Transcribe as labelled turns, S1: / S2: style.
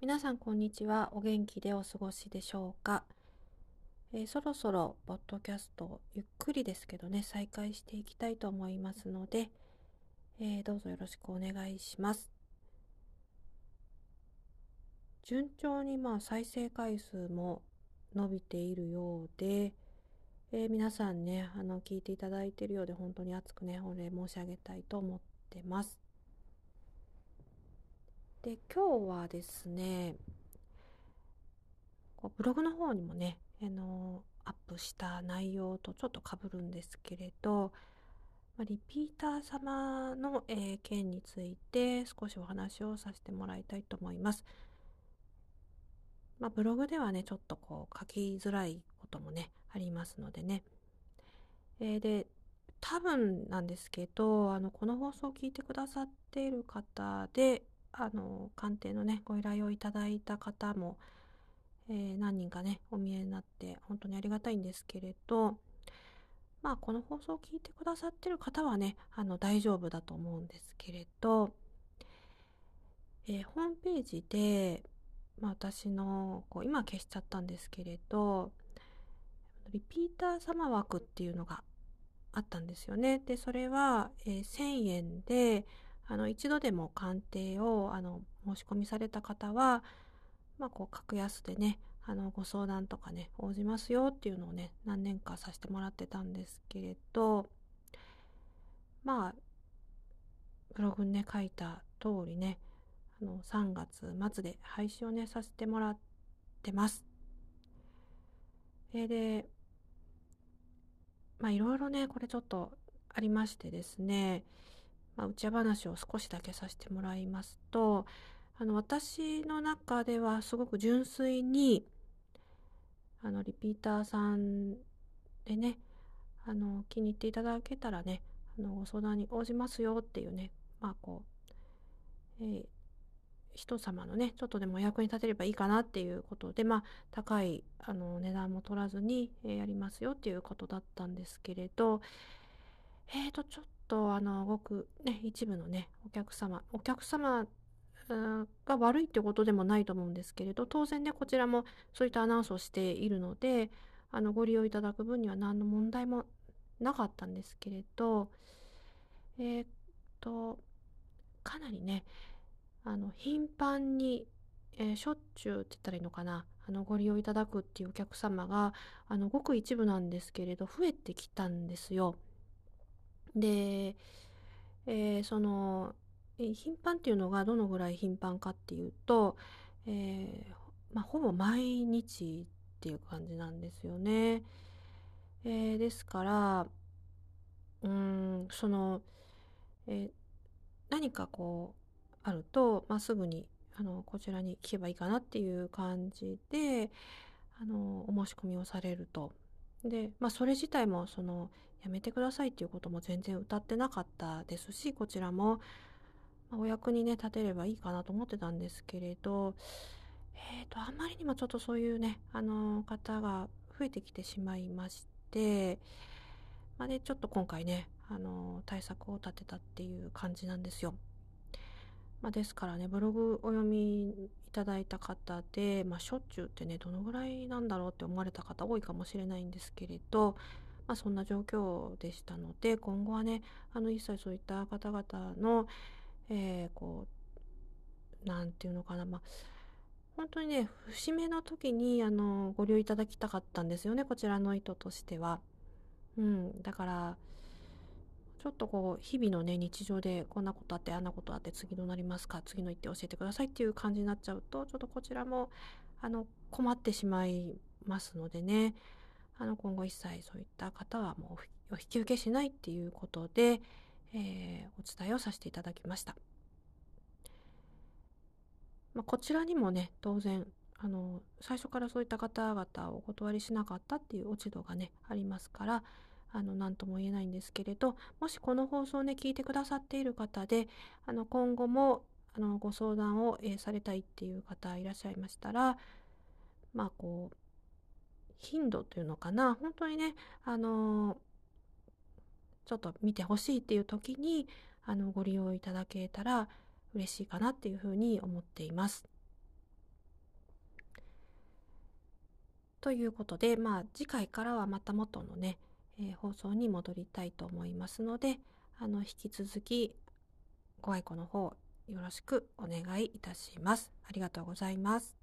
S1: 皆さんこんにちは。お元気でお過ごしでしょうか？えー、そろそろポッドキャストゆっくりですけどね、再開していきたいと思いますので、えー、どうぞよろしくお願いします。順調にまあ再生回数も伸びているようで、えー、皆さんね、あの、聞いていただいているようで本当に熱くね、お礼申し上げたいと思ってます。で、今日はですね、ブログの方にもね、あのアップした内容とちょっとかぶるんですけれど、ま、リピーター様の、えー、件について少しお話をさせてもらいたいと思います。まあ、ブログではね、ちょっとこう書きづらいこともね、ありますのでね。えー、で、多分なんですけど、あの、この放送を聞いてくださっている方で、あの、鑑定のね、ご依頼をいただいた方も、えー、何人かね、お見えになって、本当にありがたいんですけれど、まあ、この放送を聞いてくださってる方はね、あの、大丈夫だと思うんですけれど、えー、ホームページで、まあ、私の、こう、今消しちゃったんですけれど、リピーター様枠っていうのがあったんですよね。で、それは、えー、1000円で、あの、一度でも鑑定を、あの、申し込みされた方は、まあ、こう、格安でね、あの、ご相談とかね、応じますよっていうのをね、何年かさせてもらってたんですけれど、まあ、ブログにね、書いた通りね、あの、3月末で廃止をね、させてもらってます。えー、で、まあ、いろいろね、これちょっとありましてですね、まあ、内輪話を少しだけさせてもらいますと、あの、私の中ではすごく純粋に、あの、リピーターさんでね、あの、気に入っていただけたらね、あの、ご相談に応じますよっていうね、まあ、こう、えー、人様のね、ちょっとでもお役に立てればいいかなっていうことで、まあ、高い、あの、値段も取らずに、えー、やりますよっていうことだったんですけれど、えーと、ちょっとあのごくね一部のねお客様お客様が悪いってことでもないと思うんですけれど当然ねこちらもそういったアナウンスをしているのであのご利用いただく分には何の問題もなかったんですけれどえー、っとかなりねあの頻繁に、えー、しょっちゅうって言ったらいいのかなあのご利用いただくっていうお客様があのごく一部なんですけれど増えてきたんですよ。で、えー、その、頻繁っていうのがどのぐらい頻繁かっていうと、えー、まあ、ほぼ毎日っていう感じなんですよね。えー、ですから、うん、その、え何かこう、あると、まあ、すぐに、あの、こちらに聞けばいいかなっていう感じで、あの、お申し込みをされると。で、まあ、それ自体も、その、やめてくださいっていうことも全然歌ってなかったですし、こちらも、ま、お役にね、立てればいいかなと思ってたんですけれど、え、ー、と、あんまりにもちょっとそういうね、あの方が増えてきてしまいまして、まあ、で、ちょっと今回ね、あの対策を立てたっていう感じなんですよ。まあ、ですからね、ブログお読みいただいた方で、まあ、しょっちゅうってね、どのぐらいなんだろうって思われた方多いかもしれないんですけれど、まあ、そんな状況でしたので、今後はね、あの、一切そういった方々の、えー、こう、なんていうのかな、まあ、本当にね、節目の時に、あの、ご利用いただきたかったんですよね、こちらの意図としては。うん、だから、ちょっとこう、日々のね、日常でこんなことあって、あんなことあって、次どうなりますか次の一手教えてくださいっていう感じになっちゃうと、ちょっとこちらも、あの、困ってしまいますのでね、あの、今後一切そういった方はもうお引き受けしないっていうことで、えー、お伝えをさせていただきました。まあ、こちらにもね、当然、あの、最初からそういった方々をお断りしなかったっていう落ち度がね、ありますから、あの、何とも言えないんですけれど、もしこの放送をね、聞いてくださっている方で、あの、今後も、あの、ご相談を、え、されたいっていう方いらっしゃいましたら、まあ、こう、頻度というのかな、本当にね、あの、ちょっと見てほしいっていう時に、あの、ご利用いただけたら嬉しいかなっていうふうに思っています。ということで、まあ、次回からはまた元のね、えー、放送に戻りたいと思いますので、あの、引き続きご愛顧の方よろしくお願いいたします。ありがとうございます。